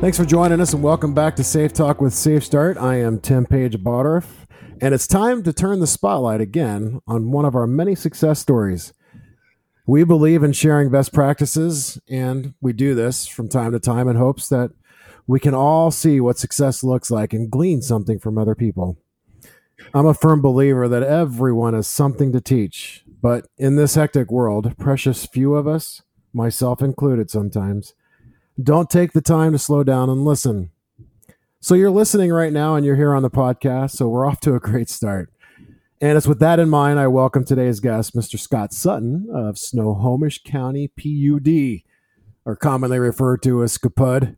Thanks for joining us and welcome back to Safe Talk with Safe Start. I am Tim Page Bottorff, and it's time to turn the spotlight again on one of our many success stories. We believe in sharing best practices, and we do this from time to time in hopes that we can all see what success looks like and glean something from other people. I'm a firm believer that everyone has something to teach, but in this hectic world, precious few of us, myself included sometimes, don't take the time to slow down and listen. So you're listening right now and you're here on the podcast, so we're off to a great start. And it's with that in mind, I welcome today's guest, Mr. Scott Sutton of Snohomish County PUD, or commonly referred to as SCPUD.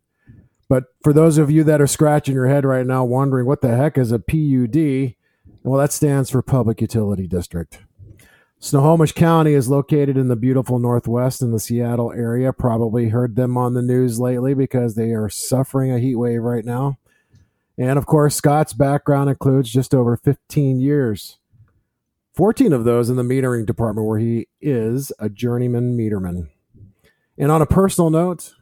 But for those of you that are scratching your head right now, wondering what the heck is a PUD, well, that stands for Public Utility District. Snohomish County is located in the beautiful Northwest in the Seattle area. Probably heard them on the news lately because they are suffering a heat wave right now. And of course, Scott's background includes just over 15 years, 14 of those in the metering department, where he is a journeyman meterman. And on a personal note,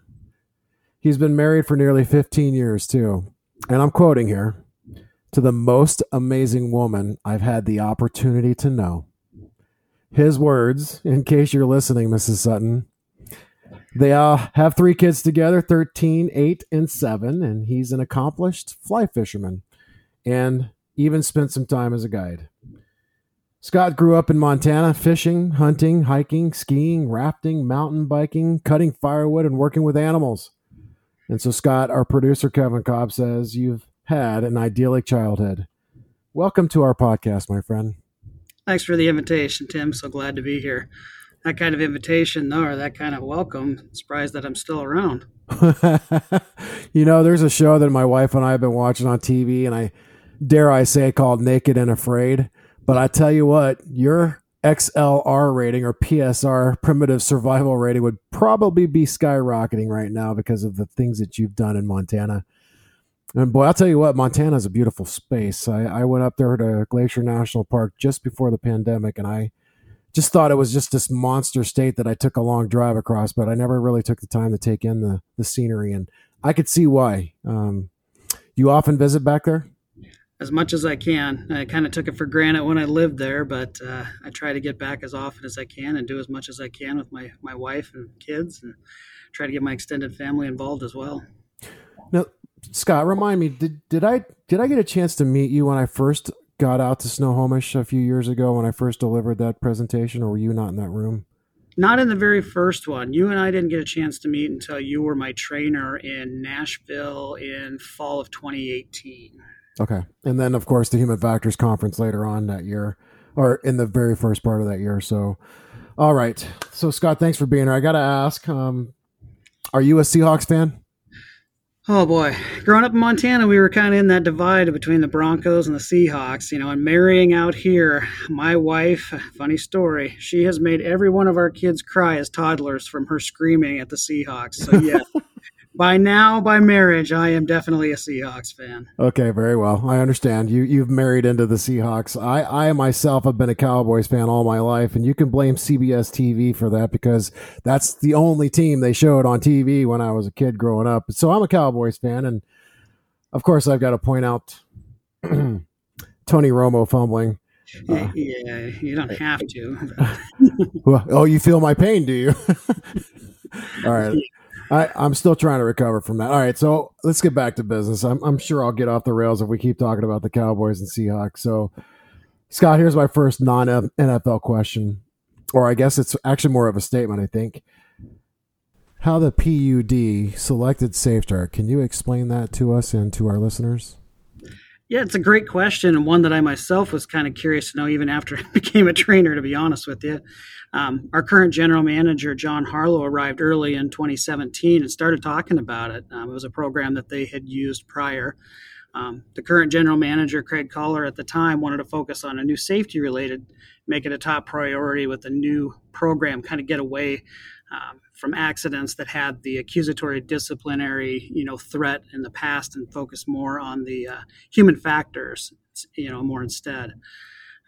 he's been married for nearly 15 years, too. And I'm quoting here to the most amazing woman I've had the opportunity to know his words, in case you're listening, Mrs. Sutton. They uh, have three kids together 13, 8, and 7, and he's an accomplished fly fisherman and even spent some time as a guide. Scott grew up in Montana fishing, hunting, hiking, skiing, rafting, mountain biking, cutting firewood, and working with animals. And so, Scott, our producer Kevin Cobb says you've had an idyllic childhood. Welcome to our podcast, my friend. Thanks for the invitation, Tim. So glad to be here. That kind of invitation, though, or that kind of welcome, surprised that I'm still around. you know, there's a show that my wife and I have been watching on TV, and I dare I say called Naked and Afraid. But I tell you what, your XLR rating or PSR primitive survival rating would probably be skyrocketing right now because of the things that you've done in Montana. And boy, I'll tell you what, Montana is a beautiful space. I, I went up there to Glacier National Park just before the pandemic, and I just thought it was just this monster state that I took a long drive across, but I never really took the time to take in the, the scenery, and I could see why. Um, you often visit back there? As much as I can. I kind of took it for granted when I lived there, but uh, I try to get back as often as I can and do as much as I can with my, my wife and kids, and try to get my extended family involved as well. Now, Scott, remind me, did did I did I get a chance to meet you when I first got out to Snohomish a few years ago when I first delivered that presentation, or were you not in that room? Not in the very first one. You and I didn't get a chance to meet until you were my trainer in Nashville in fall of 2018. Okay, and then of course the Human Factors Conference later on that year, or in the very first part of that year. So, all right. So Scott, thanks for being here. I got to ask, um, are you a Seahawks fan? Oh boy, growing up in Montana, we were kind of in that divide between the Broncos and the Seahawks, you know, and marrying out here, my wife, funny story, she has made every one of our kids cry as toddlers from her screaming at the Seahawks. So yeah, by now, by marriage, I am definitely a Seahawks fan. Okay, very well. I understand. You you've married into the Seahawks. I I myself have been a Cowboys fan all my life, and you can blame CBS TV for that because that's the only team they showed on TV when I was a kid growing up. So I'm a Cowboys fan, and of course I've got to point out Tony Romo fumbling. Uh, yeah, you don't have to. well, oh, you feel my pain, do you? all right. I, I'm still trying to recover from that. All right, so let's get back to business. I'm, I'm sure I'll get off the rails if we keep talking about the Cowboys and Seahawks. So, Scott, here's my first non NFL question, or I guess it's actually more of a statement. I think how the PUD selected SafeStart. Can you explain that to us and to our listeners? Yeah, it's a great question and one that I myself was kind of curious to know even after I became a trainer, to be honest with you. Um, our current general manager, John Haarlow, arrived early in 2017 and started talking about it. Um, it was a program that they had used prior. Um, the current general manager, Craig Collar, at the time wanted to focus on a new safety related, make it a top priority with a new program, kind of get away um, from accidents that had the accusatory disciplinary you know threat in the past and focus more on the uh, human factors you know more instead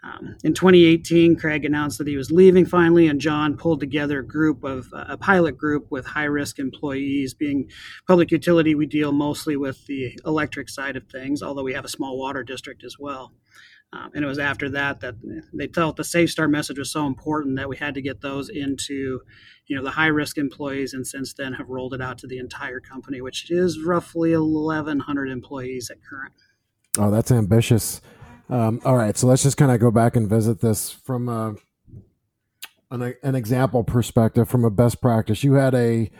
Um, in 2018, Craig announced that he was leaving finally, and John pulled together a group of a pilot group with high risk employees. Being public utility, we deal mostly with the electric side of things, although we have a small water district as well. Um, and it was after that that they felt the Safe Start message was so important that we had to get those into, you know, the high risk employees, and since then have rolled it out to the entire company, which is roughly 1,100 employees at current. Oh, that's ambitious. Um, all right, so let's just kind of go back and visit this from a, an, an example perspective, from a best practice. You had a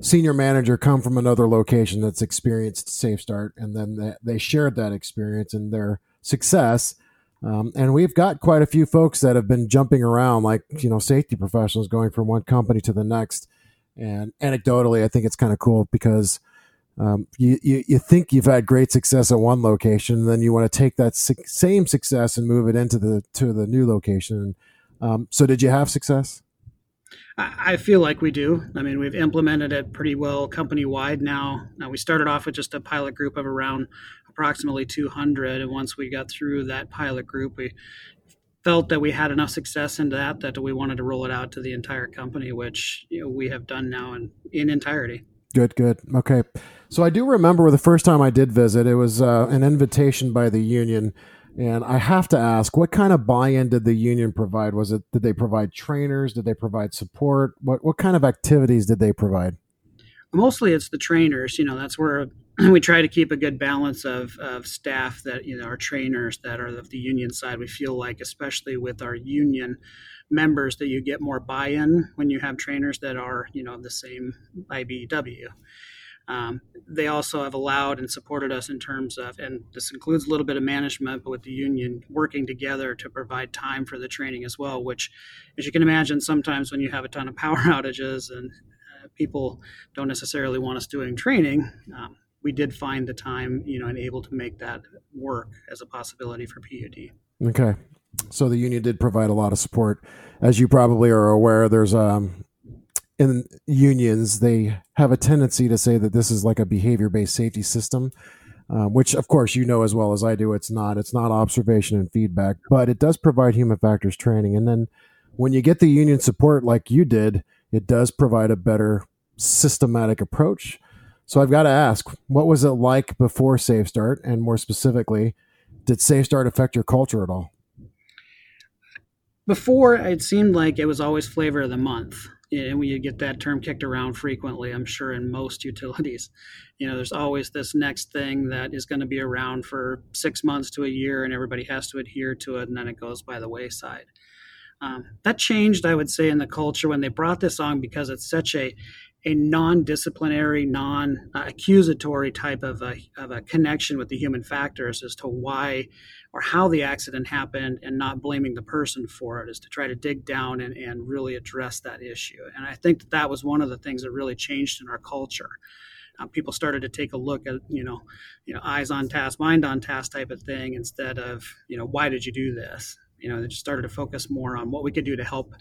senior manager come from another location that's experienced Safe Start, and then they, they shared that experience and their success um, and we've got quite a few folks that have been jumping around, like you know, safety professionals going from one company to the next. And anecdotally, I think it's kind of cool because um, you, you, you think you've had great success at one location, then you want to take that su- same success and move it into the to the new location. Um, so, did you have success? I feel like we do. I mean, we've implemented it pretty well company wide now. Now we started off with just a pilot group of around approximately 200. And once we got through that pilot group, we felt that we had enough success in that that we wanted to roll it out to the entire company, which you know, we have done now in, in entirety. Good, good. Okay. So I do remember the first time I did visit, it was uh, an invitation by the union. And I have to ask, what kind of buy-in did the union provide? Was it did they provide trainers? Did they provide support? What what kind of activities did they provide? Mostly, it's the trainers. You know, that's where we try to keep a good balance of, of staff that you know our trainers that are of the union side. We feel like especially with our union members that you get more buy-in when you have trainers that are you know the same IBEW um, they also have allowed and supported us in terms of and this includes a little bit of management but with the union working together to provide time for the training as well which as you can imagine sometimes when you have a ton of power outages and uh, people don't necessarily want us doing training um, we did find the time, you know, and able to make that work as a possibility for PUD. Okay. So the union did provide a lot of support. As you probably are aware, there's um in unions they have a tendency to say that this is like a behavior-based safety system, uh, which of course you know as well as I do. It's not. It's not observation and feedback, but it does provide human factors training. And then when you get the union support like you did, it does provide a better systematic approach so I've got to ask, what was it like before Safe Start, and more specifically, did Safe Start affect your culture at all? Before, it seemed like it was always flavor of the month. And we get that term kicked around frequently, I'm sure, in most utilities. You know, there's always this next thing that is going to be around for six months to a year, and everybody has to adhere to it, and then it goes by the wayside. Um, that changed, I would say, in the culture when they brought this on because it's such a a non-disciplinary, non-accusatory type of a, of a connection with the human factors as to why or how the accident happened and not blaming the person for it is to try to dig down and, and really address that issue. And I think that that was one of the things that really changed in our culture. Uh, people started to take a look at, you know, you know, eyes on task, mind on task type of thing instead of, you know, why did you do this? You know, they just started to focus more on what we could do to help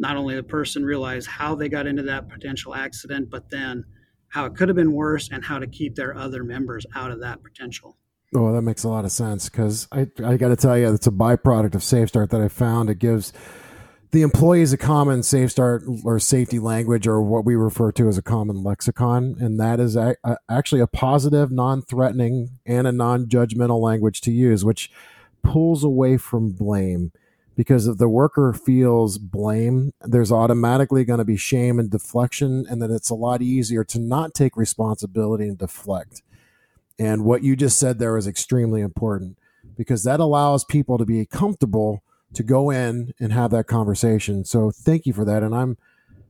not only the person realize how they got into that potential accident, but then how it could have been worse and how to keep their other members out of that potential. Oh, that makes a lot of sense because I, I got to tell you, it's a byproduct of SafeStart that I found. It gives the employees a common SafeStart or safety language, or what we refer to as a common lexicon, and that is a, a, actually a positive, non-threatening, and a non-judgmental language to use, which pulls away from blame because if the worker feels blame, there's automatically going to be shame and deflection, and then it's a lot easier to not take responsibility and deflect. And what you just said there is extremely important because that allows people to be comfortable to go in and have that conversation. So thank you for that, and I'm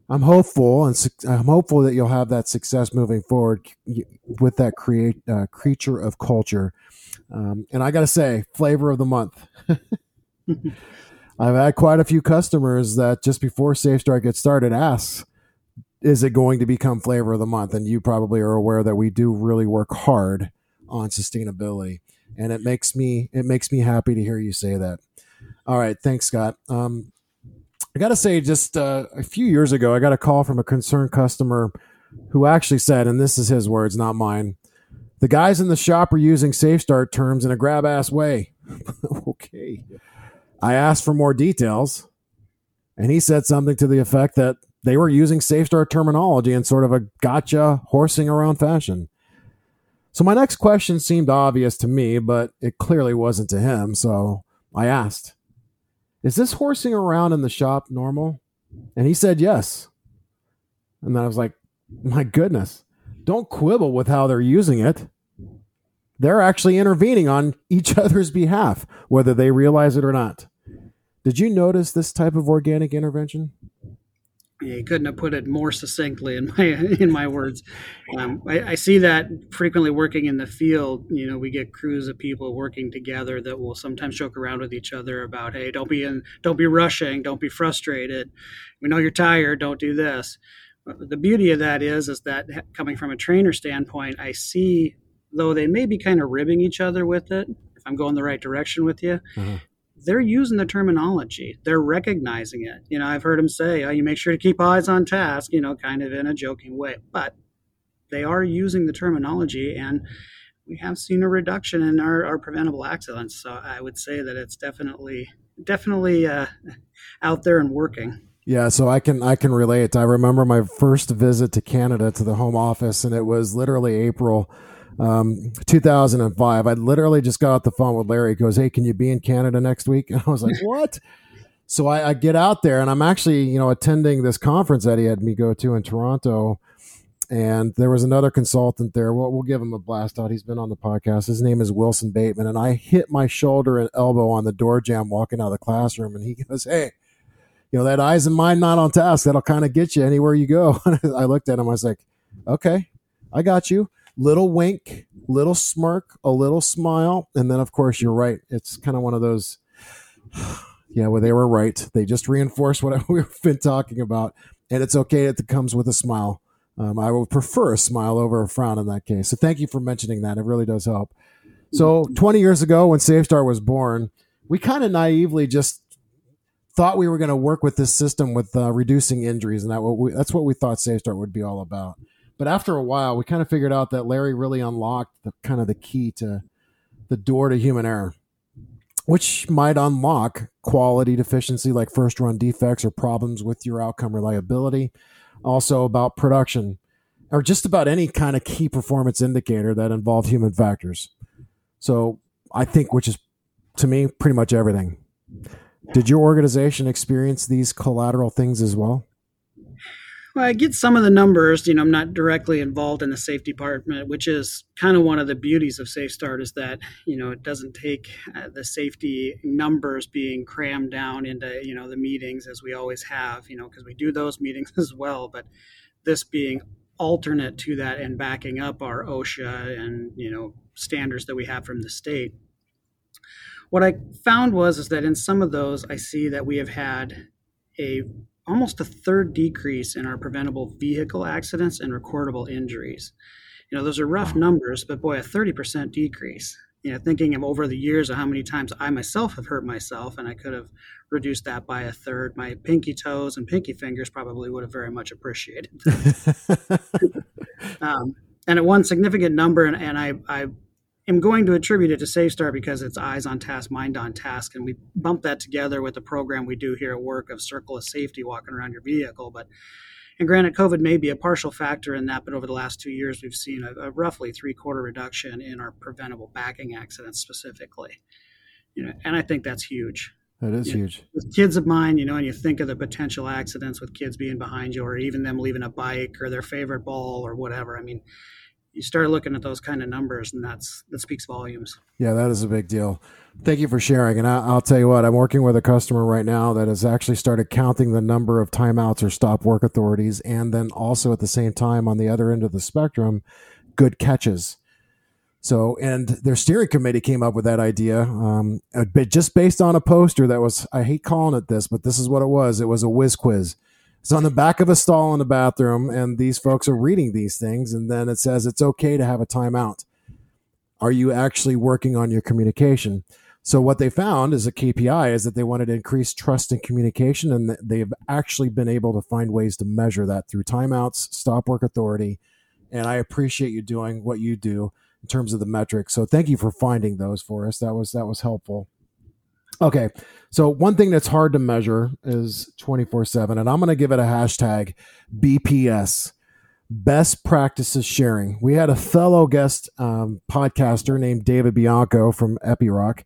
I'm hopeful and I'm hopeful that you'll have that success moving forward with that create uh, creature of culture. Um, and I got to say, flavor of the month. I've had quite a few customers that just before Safe Start gets started asks, is it going to become flavor of the month? And you probably are aware that we do really work hard on sustainability. And it makes me it makes me happy to hear you say that. All right, thanks, Scott. Um, I got to say, just uh, a few years ago, I got a call from a concerned customer who actually said, and this is his words, not mine. The guys in the shop are using Safe Start terms in a grab ass way. okay. I asked for more details, and he said something to the effect that they were using SafeStart terminology in sort of a gotcha horsing around fashion. So my next question seemed obvious to me, but it clearly wasn't to him. So I asked, Is this horsing around in the shop normal? And he said yes. And then I was like, My goodness, don't quibble with how they're using it. They're actually intervening on each other's behalf, whether they realize it or not. Did you notice this type of organic intervention? Yeah, you couldn't have put it more succinctly in my in my words. Um, I, I, see that frequently working in the field. You know, we get crews of people working together that will sometimes joke around with each other about, "Hey, don't be in, don't be rushing, don't be frustrated. We know you're tired. Don't do this." The beauty of that is, is that coming from a trainer standpoint, I see though they may be kind of ribbing each other with it. If I'm going the right direction with you, uh-huh they're using the terminology. They're recognizing it. You know, I've heard them say, "Oh, you make sure to keep eyes on task," you know, kind of in a joking way. But they are using the terminology, and we have seen a reduction in our, our preventable accidents. So I would say that it's definitely definitely uh, out there and working. Yeah, so I can I can relate. I remember my first visit to Canada to the home office, and it was literally April um, 2005. I literally just got off the phone with Larry. He goes, Hey, can you be in Canada next week? And I was like, What? so I, I, get out there and I'm actually, you know, attending this conference that he had me go to in Toronto. And there was another consultant there. We'll, we'll give him a blast out. He's been on the podcast. His name is Wilson Bateman. And I hit my shoulder and elbow on the door jamb walking out of the classroom. And he goes, Hey, you know, that eyes and mind not on task, that'll kind of get you anywhere you go. I looked at him. I was like, Okay, I got you little wink, little smirk, a little smile, and then of course you're right. It's kind of one of those. Yeah, well, they were right. They just reinforced what we've been talking about, and it's okay it comes with a smile. Um, I would prefer a smile over a frown in that case. So thank you for mentioning that. It really does help. So 20 years ago, when SafeStart was born, we kind of naively just thought we were going to work with this system with uh, reducing injuries, and that what we, that's what we thought SafeStart would be all about. But after a while, we kind of figured out that Larry really unlocked the kind of the key to the door to human error, which might unlock quality deficiency like first run defects or problems with your outcome reliability. Also about production or just about any kind of key performance indicator that involved human factors. So I think, which is to me pretty much everything. Did your organization experience these collateral things as well? Well, I get some of the numbers. You know, I'm not directly involved in the safety department, which is kind of one of the beauties of SafeStart is that you know it doesn't take uh, the safety numbers being crammed down into you know the meetings as we always have. You know, because we do those meetings as well, but this being alternate to that and backing up our OSHA and you know standards that we have from the state. What I found was is that in some of those, I see that we have had a almost a third decrease in our preventable vehicle accidents and recordable injuries. You know, those are rough numbers, but boy, a 30% decrease. You know, thinking of over the years of how many times I myself have hurt myself, and I could have reduced that by a third. My pinky toes and pinky fingers probably would have very much appreciated. um, and at one significant number, and, and I, I am going to attribute it to SafeStart because it's eyes on task, mind on task, and we bump that together with the program we do here at work of Circle of Safety, walking around your vehicle. But and granted, COVID may be a partial factor in that, but over the last two years, we've seen a, a roughly three-quarter reduction in our preventable backing accidents specifically. You know, and I think that's huge. That is you huge. Know, with kids of mine, you know, and you think of the potential accidents with kids being behind you, or even them leaving a bike or their favorite ball or whatever. I mean, you start looking at those kind of numbers and that's that speaks volumes. Yeah that is a big deal. Thank you for sharing. And I, will tell you what i'm working with a customer right now that has actually started counting the number of timeouts or stop work authorities and then also at the same time on the other end of the spectrum good catches. So and their steering committee came up with that idea um, just based on a poster that was i hate calling it this but this is what it was. It was a whiz quiz it's on the back of a stall in the bathroom, and these folks are reading these things, and then it says it's okay to have a timeout. Are you actually working on your communication? So what they found as a KPI is that they wanted to increase trust in communication, and they've actually been able to find ways to measure that through timeouts, stop work authority, and I appreciate you doing what you do in terms of the metrics. So thank you for finding those for us. That was that was helpful. Okay. So one thing that's hard to measure is 24 7, and I'm going to give it a hashtag BPS best practices sharing. We had a fellow guest um, podcaster named David Bianco from Epiroc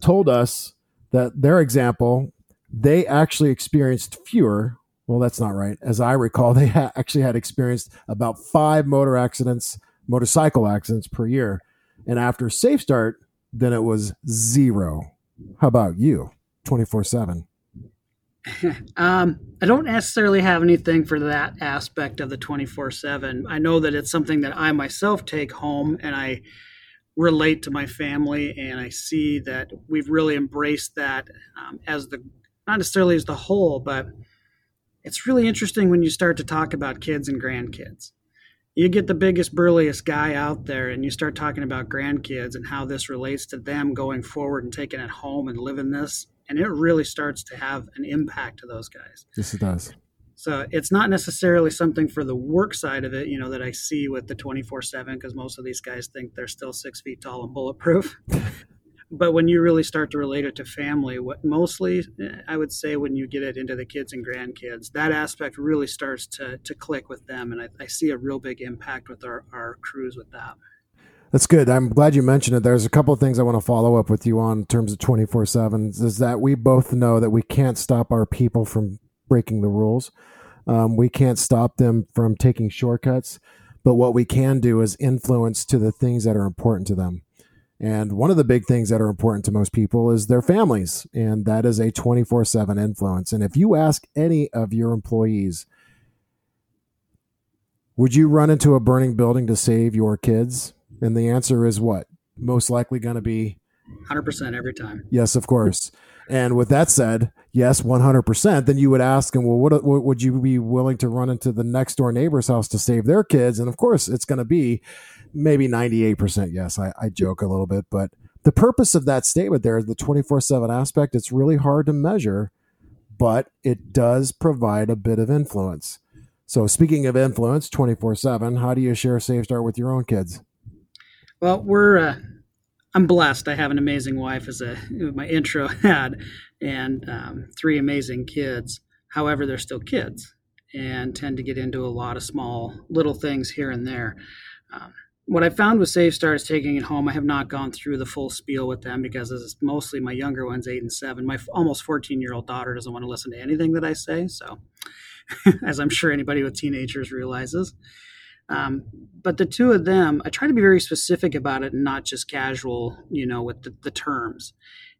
told us that their example, they actually experienced fewer. Well, that's not right. As I recall, they ha- actually had experienced about five motor accidents, motorcycle accidents per year. And after Safe Start, then it was zero. How about you? 24 7. um, I don't necessarily have anything for that aspect of the 24 7. I know that it's something that I myself take home and I relate to my family, and I see that we've really embraced that um, as the not necessarily as the whole, but it's really interesting when you start to talk about kids and grandkids. You get the biggest, burliest guy out there, and you start talking about grandkids and how this relates to them going forward and taking it home and living this and it really starts to have an impact to those guys. Yes, it does. So it's not necessarily something for the work side of it, you know, that I see with the 24 7, because most of these guys think they're still six feet tall and bulletproof. but when you really start to relate it to family, what mostly eh, I would say when you get it into the kids and grandkids, that aspect really starts to, to click with them. And I, I see a real big impact with our, our crews with that. That's good. I'm glad you mentioned it. There's a couple of things I want to follow up with you on in terms of 24 7 is that we both know that we can't stop our people from breaking the rules. Um, we can't stop them from taking shortcuts. But what we can do is influence to the things that are important to them. And one of the big things that are important to most people is their families. And that is a 24 7 influence. And if you ask any of your employees, would you run into a burning building to save your kids? And the answer is what? Most likely going to be 100% every time. Yes, of course. And with that said, yes, 100%, then you would ask them, well, what, what, would you be willing to run into the next door neighbor's house to save their kids? And of course, it's going to be maybe 98% yes. I, I joke a little bit, but the purpose of that statement there, the 24 7 aspect, it's really hard to measure, but it does provide a bit of influence. So, speaking of influence 24 7, how do you share Safe Start with your own kids? Well, we're uh, I'm blessed. I have an amazing wife, as a my intro had, and um, three amazing kids. However, they're still kids and tend to get into a lot of small little things here and there. Um, what I found with Safe Start is taking it home. I have not gone through the full spiel with them because it's mostly my younger ones, eight and seven. My almost 14 year old daughter doesn't want to listen to anything that I say. So, as I'm sure anybody with teenagers realizes. Um, but the two of them, I try to be very specific about it and not just casual, you know, with the, the terms.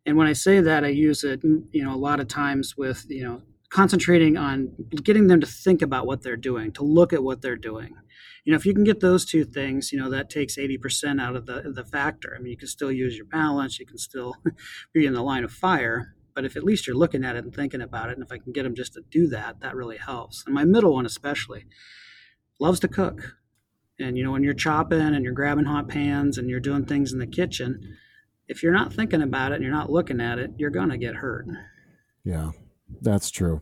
And when I say that, I use it, you know, a lot of times with, you know, concentrating on getting them to think about what they're doing, to look at what they're doing. You know, if you can get those two things, you know, that takes 80% out of the, the factor. I mean, you can still use your balance, you can still be in the line of fire, but if at least you're looking at it and thinking about it, and if I can get them just to do that, that really helps. And my middle one, especially, loves to cook. And you know, when you're chopping and you're grabbing hot pans and you're doing things in the kitchen, if you're not thinking about it and you're not looking at it, you're going to get hurt. Yeah, that's true.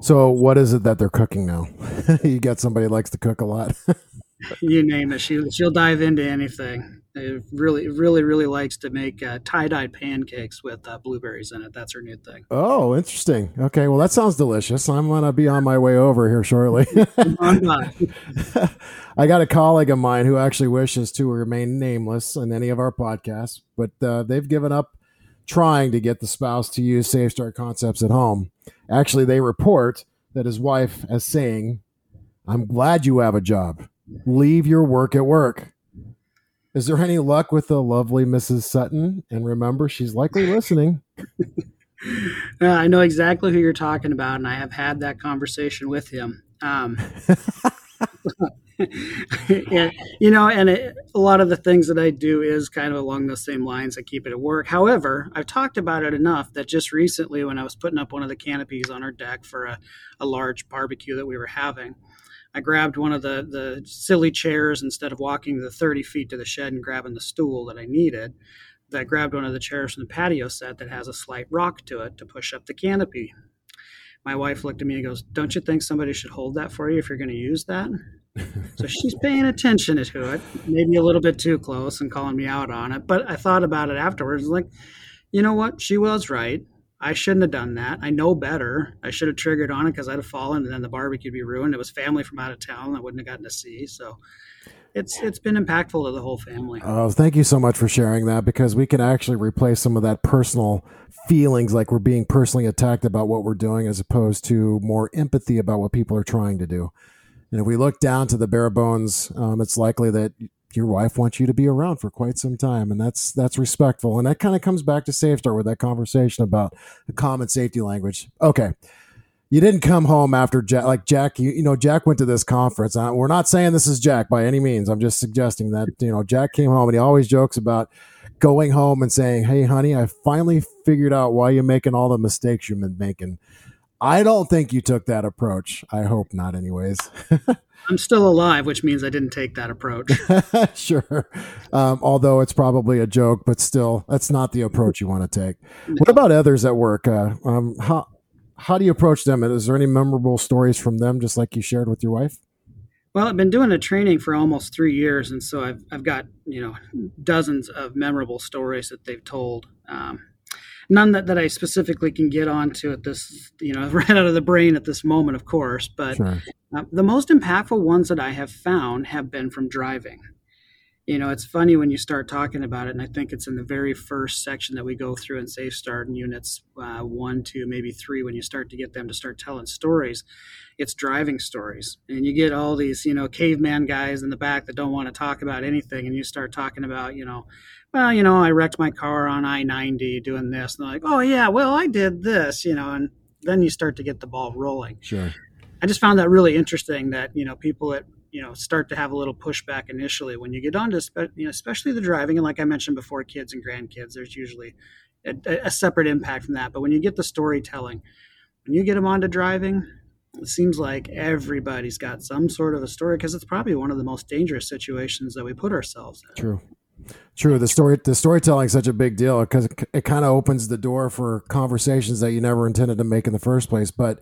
So, what is it that they're cooking now? you got somebody likes to cook a lot. you name it. She she'll dive into anything. It really, really, really likes to make uh, tie-dyed pancakes with uh, blueberries in it. That's her new thing. Oh, interesting. Okay, well, that sounds delicious. I'm gonna be on my way over here shortly. I got a colleague of mine who actually wishes to remain nameless in any of our podcasts, but uh, they've given up trying to get the spouse to use Safe Start concepts at home. Actually, they report that his wife is saying, "I'm glad you have a job. Leave your work at work." Is there any luck with the lovely Mrs. Sutton? And remember, she's likely listening. uh, I know exactly who you're talking about, and I have had that conversation with him. Um, and, you know, and it, a lot of the things that I do is kind of along those same lines. I keep it at work. However, I've talked about it enough that just recently, when I was putting up one of the canopies on our deck for a, a large barbecue that we were having, I grabbed one of the, the silly chairs instead of walking the 30 feet to the shed and grabbing the stool that I needed. I grabbed one of the chairs from the patio set that has a slight rock to it to push up the canopy. My wife looked at me and goes, Don't you think somebody should hold that for you if you're going to use that? so she's paying attention to it, maybe a little bit too close and calling me out on it. But I thought about it afterwards, like, you know what? She was right. I shouldn't have done that. I know better. I should have triggered on it because I'd have fallen and then the barbecue would be ruined. It was family from out of town I wouldn't have gotten to see. So it's it's been impactful to the whole family. Oh, thank you so much for sharing that because we can actually replace some of that personal feelings like we're being personally attacked about what we're doing as opposed to more empathy about what people are trying to do. And if we look down to the bare bones, um, it's likely that your wife wants you to be around for quite some time, and that's that's respectful. And that kind of comes back to Safe Start with that conversation about the common safety language. Okay, you didn't come home after Jack. Like Jack, you, you know, Jack went to this conference. Uh, we're not saying this is Jack by any means. I'm just suggesting that you know Jack came home and he always jokes about going home and saying, "Hey, honey, I finally figured out why you're making all the mistakes you've been making." I don't think you took that approach. I hope not, anyways. I'm still alive, which means I didn't take that approach. sure. Um, although it's probably a joke, but still, that's not the approach you want to take. What about others at work? Uh, um, how how do you approach them? Is there any memorable stories from them, just like you shared with your wife? Well, I've been doing a training for almost three years, and so I've I've got you know dozens of memorable stories that they've told. Um, none that, that I specifically can get onto at this, you know, right out of the brain at this moment, of course. But sure. uh, the most impactful ones that I have found have been from driving. You know, it's funny when you start talking about it, and I think it's in the very first section that we go through in Safe Start in units uh, one, two, maybe three, when you start to get them to start telling stories. It's driving stories, and you get all these, you know, caveman guys in the back that don't want to talk about anything, and you start talking about, you know, well, you know, I wrecked my car on I 90 doing this. And they're like, oh, yeah, well, I did this, you know, and then you start to get the ball rolling. Sure. I just found that really interesting that, you know, people that, you know, start to have a little pushback initially when you get on to, you know, especially the driving. And like I mentioned before, kids and grandkids, there's usually a, a separate impact from that. But when you get the storytelling, when you get them onto driving, it seems like everybody's got some sort of a story because it's probably one of the most dangerous situations that we put ourselves in. True. True. The story, the storytelling is such a big deal because it, it kind of opens the door for conversations that you never intended to make in the first place. But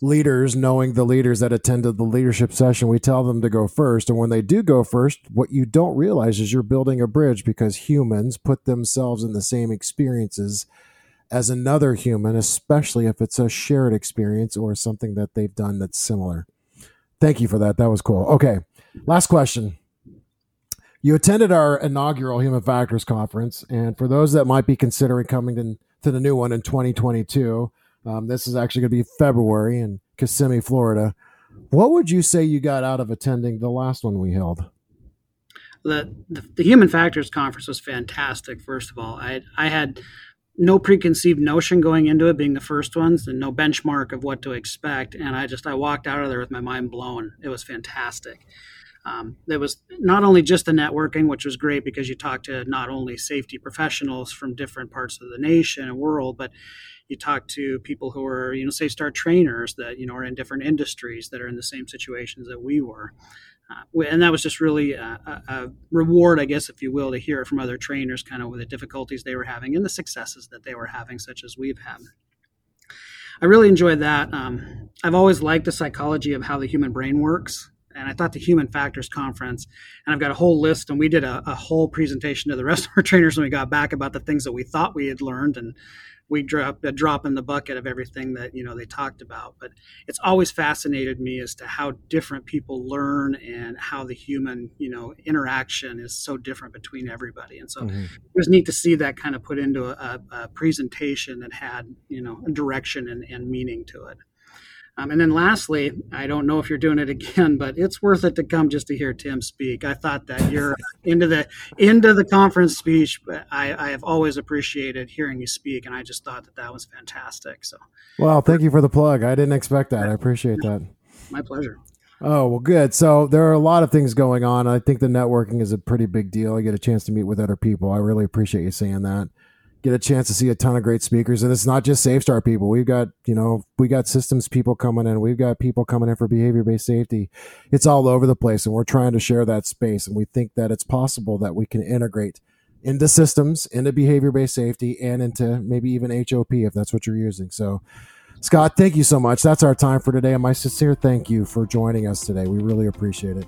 leaders, knowing the leaders that attended the leadership session, we tell them to go first. And when they do go first, what you don't realize is you're building a bridge because humans put themselves in the same experiences as another human, especially if it's a shared experience or something that they've done that's similar. Thank you for that. That was cool. Okay. Last question. You attended our inaugural Human Factors Conference, and for those that might be considering coming to, to the new one in 2022, um, this is actually going to be February in Kissimmee, Florida. What would you say you got out of attending the last one we held? The, the, the Human Factors Conference was fantastic. First of all, I I had no preconceived notion going into it, being the first ones, and no benchmark of what to expect. And I just I walked out of there with my mind blown. It was fantastic. Um, there was not only just the networking, which was great because you talked to not only safety professionals from different parts of the nation and world, but you talk to people who are, you know, Safe Start trainers that, you know, are in different industries that are in the same situations that we were. Uh, and that was just really a, a, reward, I guess, if you will, to hear from other trainers, kind of with the difficulties they were having and the successes that they were having, such as we've had. I really enjoyed that. Um, I've always liked the psychology of how the human brain works and I thought the Human Factors Conference, and I've got a whole list, and we did a, a, whole presentation to the rest of our trainers when we got back about the things that we thought we had learned, and we dropped a drop in the bucket of everything that you know they talked about. But it's always fascinated me as to how different people learn and how the human you know interaction is so different between everybody, and so mm-hmm. it was neat to see that kind of put into a, a presentation that had you know a direction and, and meaning to it. Um, and then lastly, I don't know if you're doing it again, but it's worth it to come just to hear Tim speak. I thought that you're into the into the conference speech. I, I have always appreciated hearing you speak, and I just thought that that was fantastic. So, well, thank you for the plug. I didn't expect that. I appreciate that. My pleasure. Oh well, good. So there are a lot of things going on. I think the networking is a pretty big deal. I get a chance to meet with other people. I really appreciate you saying that get a chance to see a ton of great speakers. And it's not just safe start people. We've got you know we got systems people coming in. We've got people coming in for behavior based safety. It's all over the place and we're trying to share that space. And we think that it's possible that we can integrate into systems into behavior based safety and into maybe even HOP if that's what you're using. So scott thank you so much. That's our time for today. And my sincere thank you for joining us today. We really appreciate it.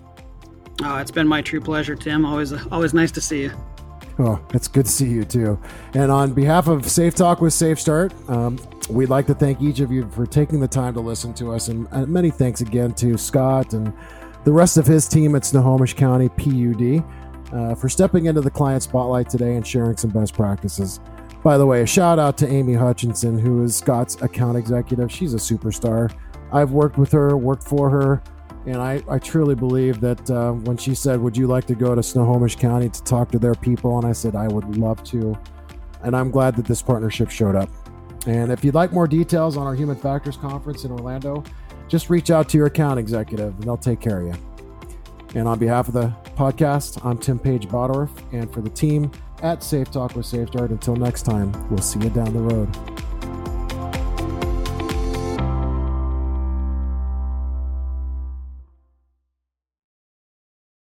Oh it's been my true pleasure tim. Always always nice to see you Oh, it's good to see you too. And on behalf of Safe Talk with Safe Start, um, we'd like to thank each of you for taking the time to listen to us. And uh, many thanks again to Scott and the rest of his team at Snohomish County PUD uh, for stepping into the client spotlight today and sharing some best practices. By the way, a shout out to Amy Hutchinson, who is Scott's account executive. She's a superstar. I've worked with her, worked for her, and I, I truly believe that uh, when she said, Would you like to go to Snohomish County to talk to their people? And I said, I would love to. And I'm glad that this partnership showed up. And if you'd like more details on our Human Factors Conference in Orlando, just reach out to your account executive and they'll take care of you. And on behalf of the podcast, I'm Tim Page Bottorff. And for the team at Safe Talk with Safe Start, until next time, we'll see you down the road.